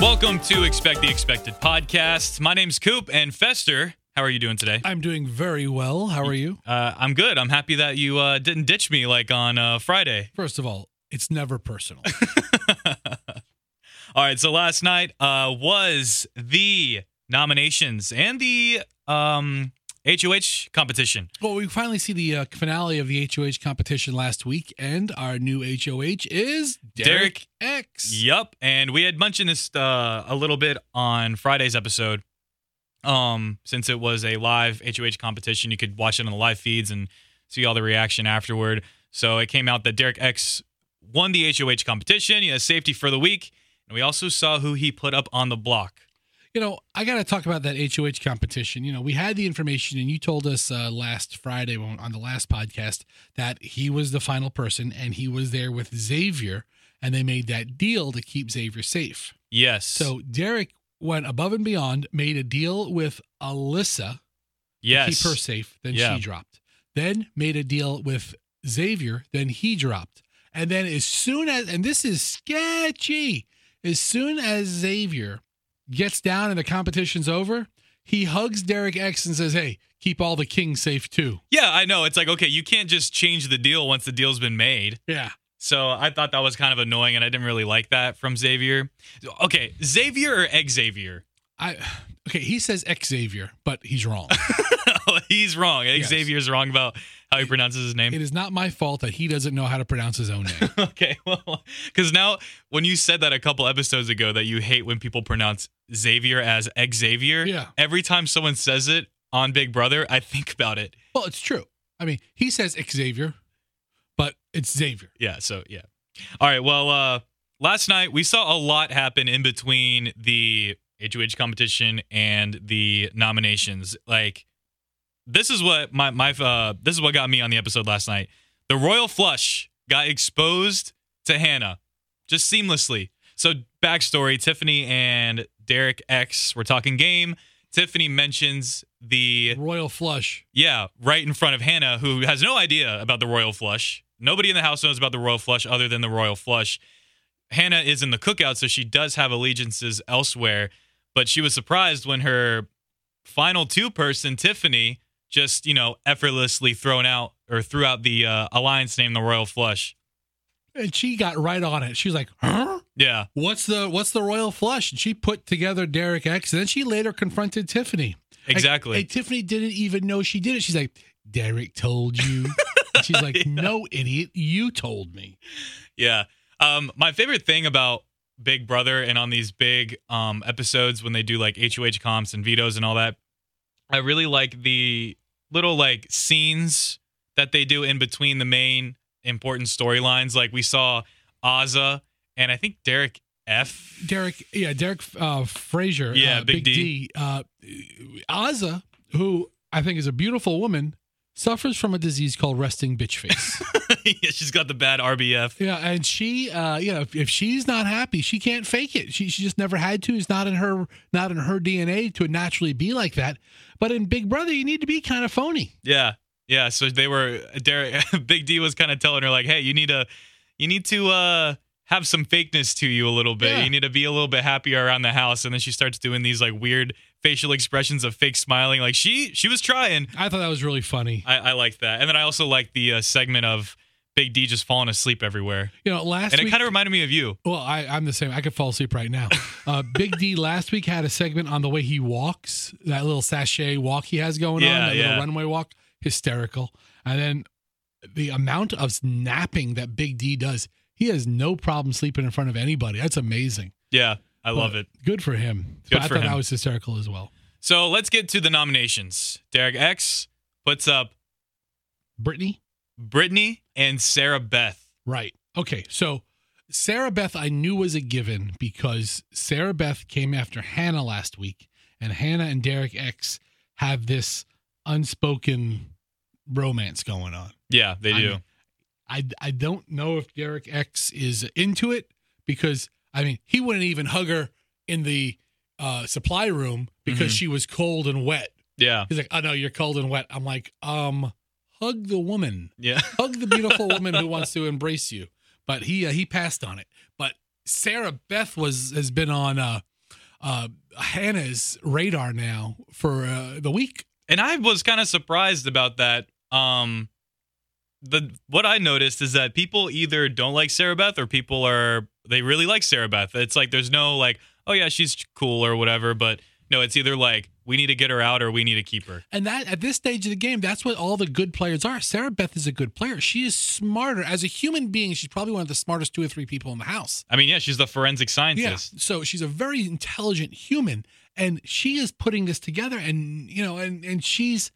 Welcome to Expect the Expected podcast. My name's Coop and Fester. How are you doing today? I'm doing very well. How are you? Uh, I'm good. I'm happy that you uh, didn't ditch me like on uh, Friday. First of all, it's never personal. All right. So last night uh, was the nominations and the um, HOH competition. well, we finally see the uh, finale of the HOH competition last week, and our new HOH is Derek, X. Yep. And we had mentioned this uh, a little bit on Friday's episode. Um, since it was a live HOH competition, you could watch it on the live feeds and see all the reaction afterward. So it came out that Derek X won the HOH competition. He has safety for the week. And we also saw who he put up on the block. You know, I got to talk about that HOH competition. You know, we had the information, and you told us uh, last Friday on the last podcast that he was the final person, and he was there with Xavier, and they made that deal to keep Xavier safe. Yes. So Derek went above and beyond, made a deal with Alyssa yes. keep her safe. Then Yeah. she dropped. Then made a deal with Xavier. Then he dropped. And then as soon as, and this is sketchy, as soon as Xavier gets down and the competition's over, he hugs Derek X and says, Hey, keep all the kings safe too. Yeah, I know. It's like, okay, you can't just change the deal once the deal's been made. Yeah. So I thought that was kind of annoying, and I didn't really like that from Xavier. Okay, Xavier or Xavier? I, okay, he says Xavier, but he's wrong. He's wrong. Yes. Xavier's wrong about how he pronounces his name. it is not my fault that he doesn't know how to pronounce his own name. okay, well, because now when you said that a couple episodes ago that you hate when people pronounce Xavier as Xavier, Yeah. every time someone says it on Big Brother, I think about it. well, it's true. I mean, he says Xavier, but it's Xavier. Yeah, so yeah. All right, well, uh last night we saw a lot happen in between the HOH competition and the nominations. Like this is what my my uh this is what got me on the episode last night. The royal flush got exposed to Hannah just seamlessly. So backstory, Tiffany and Derek X were talking game. Tiffany mentions the Royal Flush. yeah, right in front of Hannah, who has no idea about the royal flush. Nobody in the house knows about the royal flush other than the royal flush. Hannah is in the cookout, so she does have allegiances elsewhere, but she was surprised when her final two person, Tiffany, just, you know, effortlessly thrown out or threw out the uh, alliance name, the royal flush. and she got right on it. She was like, "Huh? Yeah. What's the what's the royal flush?" And she put together Derek X. And then she later confronted Tiffany. Exactly. and Tiffany didn't even know she did it. She's like, "Derek told you." And she's like, "No, idiot, you told me." Yeah. Um, my favorite thing about Big Brother and on these big um episodes when they do like HOH comps and vetoes and all that, I really like the little like scenes that they do in between the main important storylines. Like we saw Azah and I think Derek F. Derek, yeah, Derek uh, Frazier, Yeah, uh, Big D. Uh, Azah, who I think is a beautiful woman, suffers from a disease called resting bitch face. yeah, she's got the bad RBF. Yeah, and she, uh, you know, if, if she's not happy, she can't fake it. She she just never had to. It's not in her not in her DNA to naturally be like that. But in Big Brother, you need to be kind of phony. Yeah. Yeah. So they were Derek Big D was kind of telling her like, hey, you need to you need to uh have some fakeness to you a little bit. Yeah. You need to be a little bit happier around the house. And then she starts doing these like weird facial expressions of fake smiling. Like she she was trying. I thought that was really funny. I, I liked that. And then I also liked the uh, segment of Big D just falling asleep everywhere. You know, last And it kind of reminded me of you. well, I, I'm the same. I could fall asleep right now. Uh, Big D last week had a segment on the way he walks, that little sashay walk he has going Yeah, on, that yeah. little runway walk, hysterical. And then the amount of napping that Big D does, he has no problem sleeping in front of anybody. That's amazing. Yeah. I love But it. Good for him. Good I for thought him. that was hysterical as well. So let's get to the nominations. Derek X puts up Britini? Britini and Sarah Beth. Right. Okay. So Sarah Beth, I knew was a given because Sarah Beth came after Hannah last week, and Hannah and Derek X have this unspoken romance going on. Yeah, they I do. mean, I I don't know if Derek X is into it because I mean he wouldn't even hug her in the uh, supply room because Mhm. she was cold and wet. yeah. He's like, "Oh no, you're cold and wet." I'm like, "Um, hug the woman, Yeah. hug the beautiful woman who wants to embrace you." But he uh, he passed on it. But Sarah Beth was has been on uh, uh, Hannah's radar now for uh, the week. And I was kind of surprised about that. Um, the what I noticed is that people either don't like Sarah Beth or people are they really like Sarah Beth. It's like there's no like, oh yeah, she's cool or whatever, but no, it's either like we need to get her out or we need to keep her. And that at this stage of the game, that's what all the good players are. Sarah Beth is a good player. She is smarter as a human being. She's probably one of the smartest two or three people in the house. I mean, yeah, she's the forensic scientist. Yeah. So she's a very intelligent human, and she is putting this together. And you know, and and she's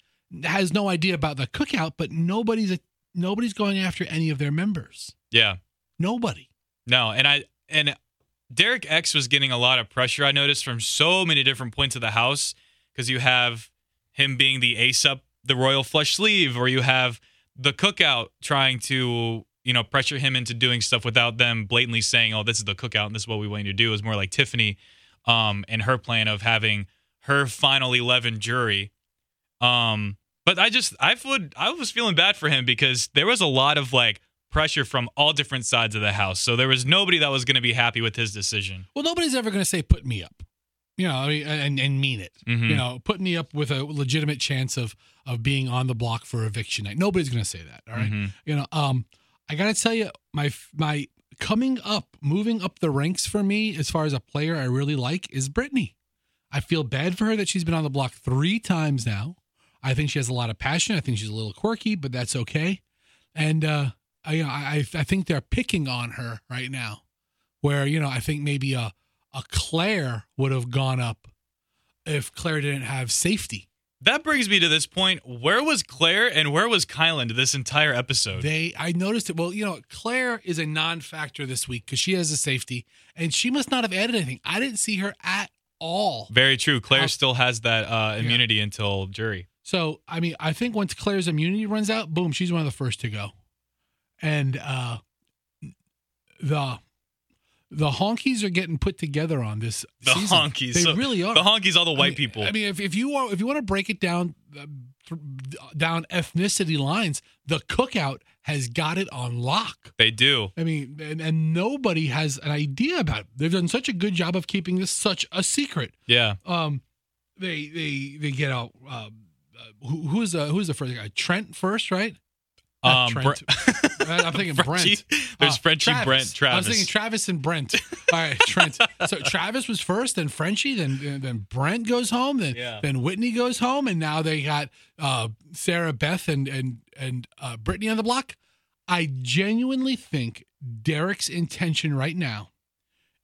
has no idea about the cookout, but nobody's a, nobody's going after any of their members. Yeah. Nobody. No, and I and Derek X was getting a lot of pressure. I noticed from so many different points of the house because you have him being the ace up the royal flush sleeve, or you have the cookout trying to you know pressure him into doing stuff without them blatantly saying, "Oh, this is the cookout and this is what we want you to do." Was more like Tiffany um, and her plan of having her final eleven jury. Um, but I just I would I was feeling bad for him because there was a lot of like pressure from all different sides of the house. So there was nobody that was going to be happy with his decision. Well, nobody's ever going to say "put me up," you know, and and mean it. Mhm. You know, put me up with a legitimate chance of of being on the block for eviction night. Nobody's going to say that. All right? Mhm. You know, um, I got to tell you, my my coming up, moving up the ranks for me as far as a player I really like is Britini. I feel bad for her that she's been on the block three times now. I think she has a lot of passion. I think she's a little quirky, but that's okay. And uh, I, you know, I I think they're picking on her right now, where you know I think maybe a a Claire would have gone up if Claire didn't have safety. That brings me to this point. Where was Claire and where was Kyland this entire episode? They, I noticed it. Well, you know, Claire is a non-factor this week because she has a safety, and she must not have added anything. I didn't see her at all. Very true. Claire How- still has that uh, immunity until jury. So, I mean, I think once Claire's immunity runs out, boom, she's one of the first to go. And uh the the honkies are getting put together on this The season. honkies. They So, really are. The honkies, all the I white mean- people. I mean, if, if you want, if you want to break it down uh, down ethnicity lines, the cookout has got it on lock. they do. I mean, and, and nobody has an idea about it. They've done such a good job of keeping this such a secret. Yeah. Um, they they they get out. Um, uh, who, who's the who's the first guy? Trent first, right? Not Um, Trent. Br- I'm thinking Frenchie. Brent. There's Uh, Frenchie, Travis. Brent, Travis. I was thinking Travis and Brent. All right, Trent. So Travis was first, then Frenchie, then then Brent goes home, then Yeah. then Whitney goes home, and now they got uh, Sarah Beth and and and uh, Britini on the block. I genuinely think Derek's intention right now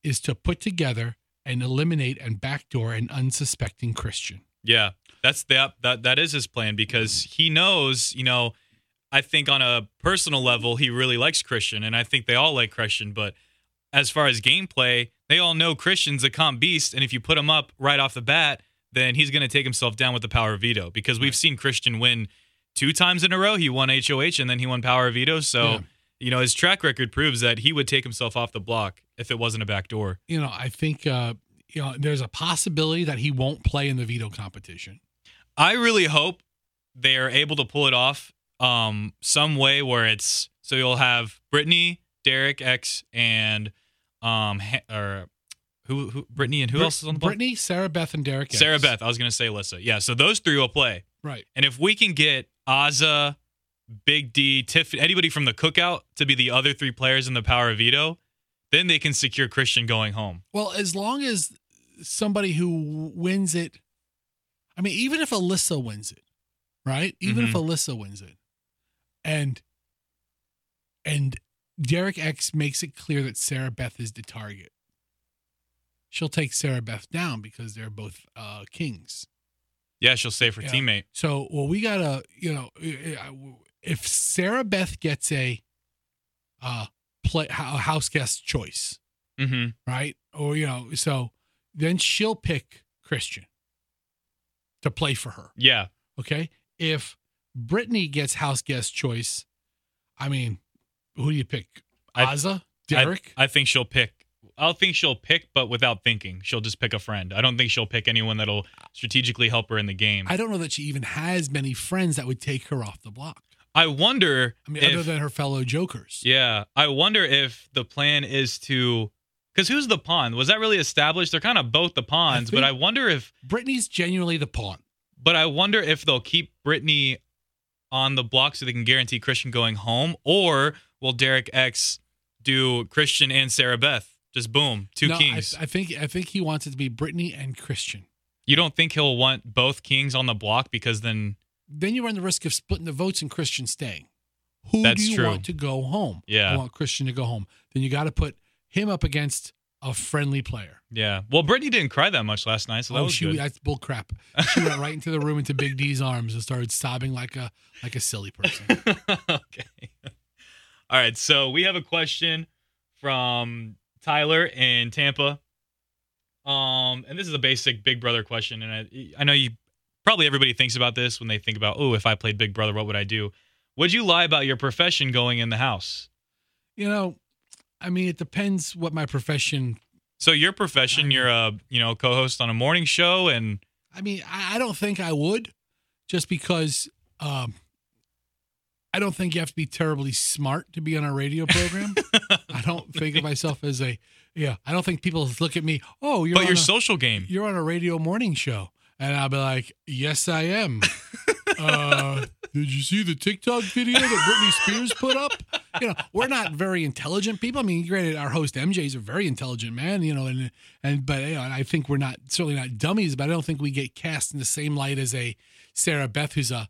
is to put together and eliminate and backdoor an unsuspecting Christian. Yeah, that's that that that is his plan because he knows, you know, I think on a personal level he really likes Christian and I think they all like Christian, but as far as gameplay, they all know Christian's a comp beast and if you put him up right off the bat, then he's going to take himself down with the power of veto because we've seen Christian win two times in a row. He won HOH and then he won power of veto, so Yeah. you know, his track record proves that he would take himself off the block if it wasn't a backdoor. You know, I think uh, you know there's a possibility that he won't play in the veto competition. I really hope they are able to pull it off um some way where it's so you'll have Britini, Derek X, and um Ha- or who who Britini and who Brit- else is on the block? Britini, Sarah Beth, and Derek. Sarah X. Beth. I was gonna say Alyssa. Yeah, so those three will play. Right. And if we can get Azah, Big D, Tiff, anybody from the cookout to be the other three players in the power of veto, then they can secure Christian going home. Well, as long as somebody who wins it, I mean, even if Alyssa wins it, right? Even if Alyssa wins it, and and Derek X makes it clear that Sarah Beth is the target, she'll take Sarah Beth down because they're both uh, kings. Yeah, she'll save her Yeah. teammate. So, well, we gotta, you know, if Sarah Beth gets a uh play a house guest choice, Mm-hmm. right? Or you know, so then she'll pick Christian to play for her. Yeah. Okay. If Britini gets house guest choice, I mean, who do you pick? I- Derek. I, I think she'll pick. I'll think she'll pick, but without thinking, she'll just pick a friend. I don't think she'll pick anyone that'll strategically help her in the game. I don't know that she even has many friends that would take her off the block. I wonder. I mean, if, other than her fellow jokers. yeah, I wonder if the plan is to, Because who's the pawn? Was that really established? They're kind of both the pawns, but I wonder if, Britini's genuinely the pawn. but I wonder if they'll keep Britini on the block so they can guarantee Christian going home, or will Derek X do Christian and Sarah Beth? Just boom, two No, I, kings. I think I think he wants it to be Britini and Christian. you don't think he'll want both kings on the block because then, Then you run the risk of splitting the votes and Christian staying. Who That's do you true. want to go home? Yeah. I want Christian to go home. Then you got to put him up against a friendly player. yeah. Well, Britini didn't cry that much last night, so that oh, was she good. that's bull crap. She went right into the room into Big D's arms and started sobbing like a like a silly person. okay. All right. So we have a question from Tyler in Tampa. Um, and this is a basic Big Brother question, and I, I know you probably everybody thinks about this when they think about, oh, if I played Big Brother, what would I do? Would you lie about your profession going in the house? You know, I mean, it depends what my profession. So your profession, you're a you know co-host on a morning show, and I mean, I, I don't think I would, just because um, I don't think you have to be terribly smart to be on a radio program. I don't think of myself as a yeah. I don't think people look at me. Oh, you're but on your a, social game. you're on a radio morning show, and I'll be like, yes, I am. Uh, did you see the TikTok video that Britney Spears put up? You know, we're not very intelligent people. I mean, granted, our host MJ is a very intelligent man. You know, and and but you know, I think we're not certainly not dummies, but I don't think we get cast in the same light as a Sarah Beth, who's a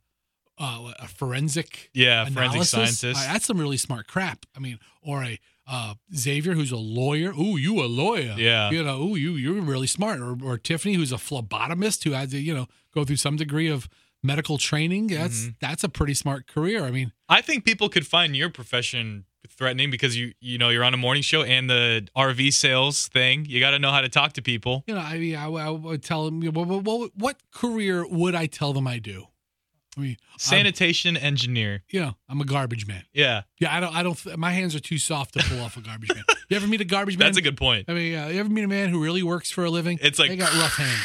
uh, a forensic Yeah, forensic scientist. Uh, that's some really smart crap. I mean, or a uh, Xavier who's a lawyer. Ooh, you a lawyer? Yeah. You know, ooh, you you're really smart. Or, or Tiffany who's a phlebotomist who had to you know go through some degree of medical training. That's Mm-hmm. that's a pretty smart career. I mean, I think people could find your profession threatening because you you know you're on a morning show and the RV sales thing. You got to know how to talk to people. you know, I mean, I, I would tell them what, what, what, what career would I tell them I do? I mean, I'm- Sanitation engineer. you know, I'm a garbage man. Yeah, Yeah, I don't, I don't. My hands are too soft to pull off a garbage man. You ever meet a garbage man? that's a good point. I mean, uh, you ever meet a man who really works for a living? It's like- they got rough hands.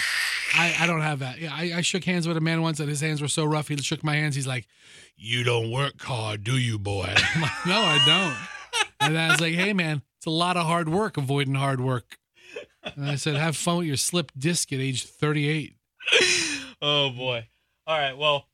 I, I don't have that. Yeah, I, I shook hands with a man once, and his hands were so rough. He shook my hands. He's like, "You don't work hard, do you, boy?" I'm like, "No, I don't." And I was like, "Hey, man, it's a lot of hard work avoiding hard work." And I said, "Have fun with your slip disc at age 38." oh boy. All right. Well,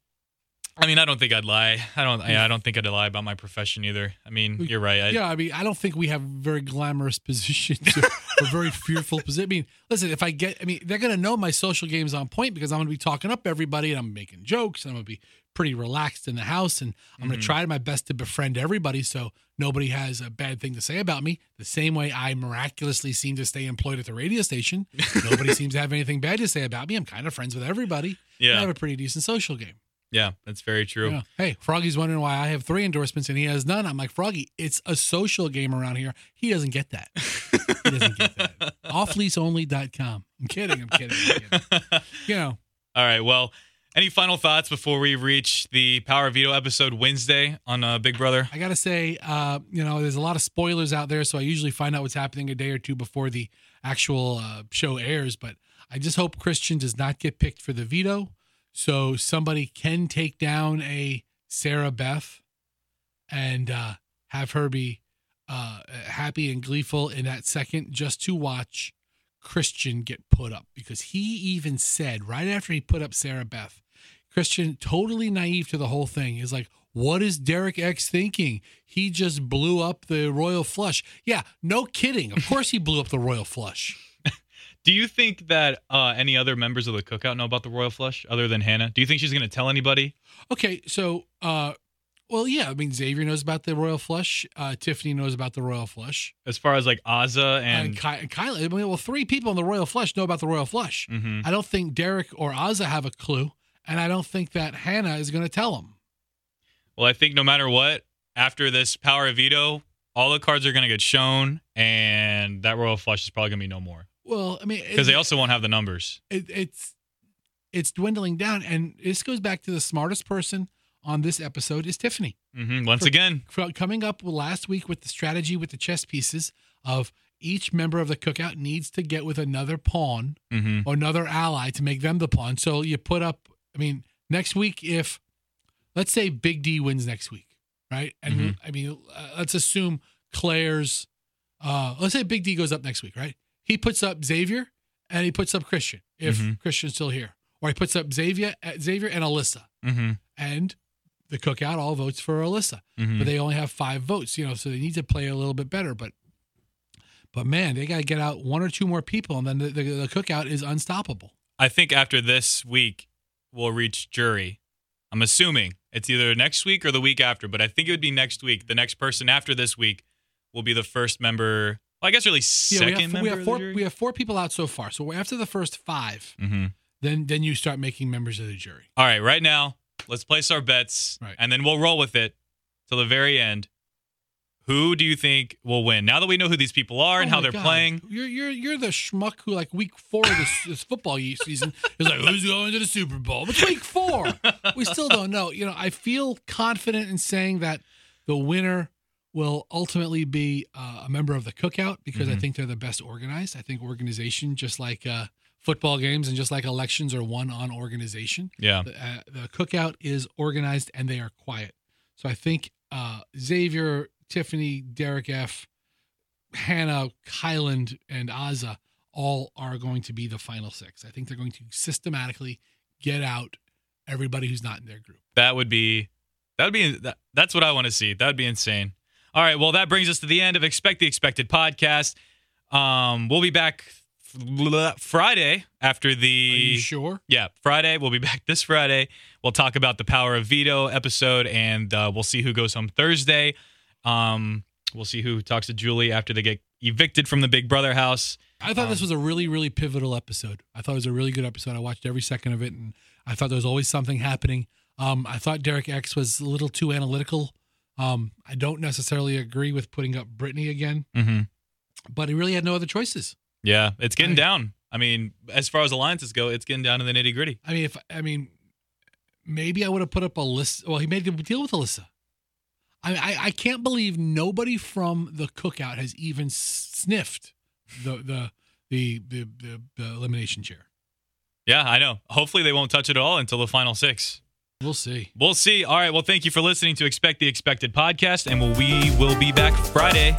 I mean, I don't think I'd lie. I don't. Yeah, hmm. I don't think I'd lie about my profession either. I mean, you're right. I, yeah, I mean, I don't think we have very glamorous positions or, or very fearful positions. I mean, listen, if I get, I mean, they're going to know my social game's on point because I'm going to be talking up everybody and I'm making jokes and I'm going to be pretty relaxed in the house and I'm going to mm-hmm. try my best to befriend everybody so nobody has a bad thing to say about me. The same way I miraculously seem to stay employed at the radio station. nobody seems to have anything bad to say about me. I'm kind of friends with everybody. Yeah. I have a pretty decent social game. Yeah, that's very true. Yeah. Hey, Froggy's wondering why I have three endorsements and he has none. I'm like, Froggy, it's a social game around here. He doesn't get that. He doesn't get that. Offleaseonly.com. I'm kidding. I'm kidding. I'm kidding. You know, All right. Well, any final thoughts before we reach the Power Veto episode Wednesday on uh, Big Brother? I got to say, uh, you know, there's a lot of spoilers out there. So I usually find out what's happening a day or two before the actual uh, show airs. But I just hope Christian does not get picked for the veto. So somebody can take down a Sarah Beth and uh, have her be uh, happy and gleeful in that second just to watch Christian get put up because he even said right after he put up Sarah Beth, Christian, totally naive to the whole thing, is like, what is Derek X thinking? He just blew up the royal flush. Yeah, no kidding. Of course he blew up the royal flush. Do you think that uh, any other members of the cookout know about the royal flush other than Hannah? Do you think she's going to tell anybody? Okay, so uh well yeah, I mean Xavier knows about the royal flush, uh Tiffany knows about the royal flush. As far as like Azah And, and. Ky- Kyla, I mean, well, three people in the royal flush know about the royal flush. Mhm. I don't think Derek or Azah have a clue, and I don't think that Hannah is going to tell them. Well, I think no matter what, after this Power of Veto, all the cards are going to get shown, and that royal flush is probably going to be no more Well, I mean, because they also won't have the numbers. it, it's it's dwindling down, and this goes back to the smartest person on this episode is Tiffany. hmm Once For- again, Fro- Coming up last week with the strategy with the chess pieces of each member of the cookout needs to get with another pawn hmm or another ally to make them the pawn. So you put up, I mean, next week, if let's say Big D wins next week, right? And Mhm. I mean, uh, let's assume Claire's uh, let's say Big D goes up next week, right? He puts up Xavier and he puts up Christian if Mhm. Christian's still here, or he puts up Xavier, uh, Xavier and Alyssa, Mm-hmm. and the cookout all votes for Alyssa, Mhm. but they only have five votes, you know, so they need to play a little bit better. But, but man, they got to get out one or two more people, and then the, the, the cookout is unstoppable. I think after this week, we'll reach jury. I'm assuming it's either next week or the week after, but I think it would be next week. The next person after this week will be the first member. Well, I guess really Yeah, second we have, member. we have four. We have four people out so far. So after the first five, mm-hmm. then then you start making members of the jury. All right, right now, let's place our bets, Right. and then we'll roll with it till the very end. Who do you think will win? Now that we know who these people are and Oh how they're God. playing, You're you're you're the schmuck who like week four of this, this football season is like who's going to the Super Bowl? It's week four. we still don't know. You know, I feel confident in saying that the winner will ultimately be uh, a member of the cookout because I Mhm. think they're the best organized. I think organization, just like uh, football games and just like elections, are won on organization. yeah, The, uh, the cookout is organized and they are quiet. So I think uh, Xavier, Tiffany, Derek F, Hannah, Kyland, and Azah all are going to be the final six. I think they're going to systematically get out everybody who's not in their group. that would be that would be that, that's what I want to see. That would be insane. All right, well, that brings us to the end of Expect the Expected podcast. Um, we'll be back Friday after Are the you sure? Yeah, Friday. We'll be back this Friday. We'll talk about the Power of Veto episode, and uh, we'll see who goes home Thursday. Um, we'll see who talks to Julie after they get evicted from the Big Brother house. I thought this Um, was a really, really pivotal episode. I thought it was a really good episode. I watched every second of it, and I thought there was always something happening. Um, I thought Derek X was a little too analytical. Um, I don't necessarily agree with putting up Britini again, Mm-hmm. but he really had no other choices. Yeah, it's getting I- down. I mean, as far as alliances go, it's getting down to the nitty gritty. I mean, if I mean, maybe I would have put up a list. Well, he made a deal with Alyssa. I, I I can't believe nobody from the cookout has even sniffed the the the the, the, the elimination chair. Yeah, I know. Hopefully, they won't touch it at all until the final six. We'll see. We'll see. All right. Well, thank you for listening to Expect the Expected podcast, and we'll, be back Friday.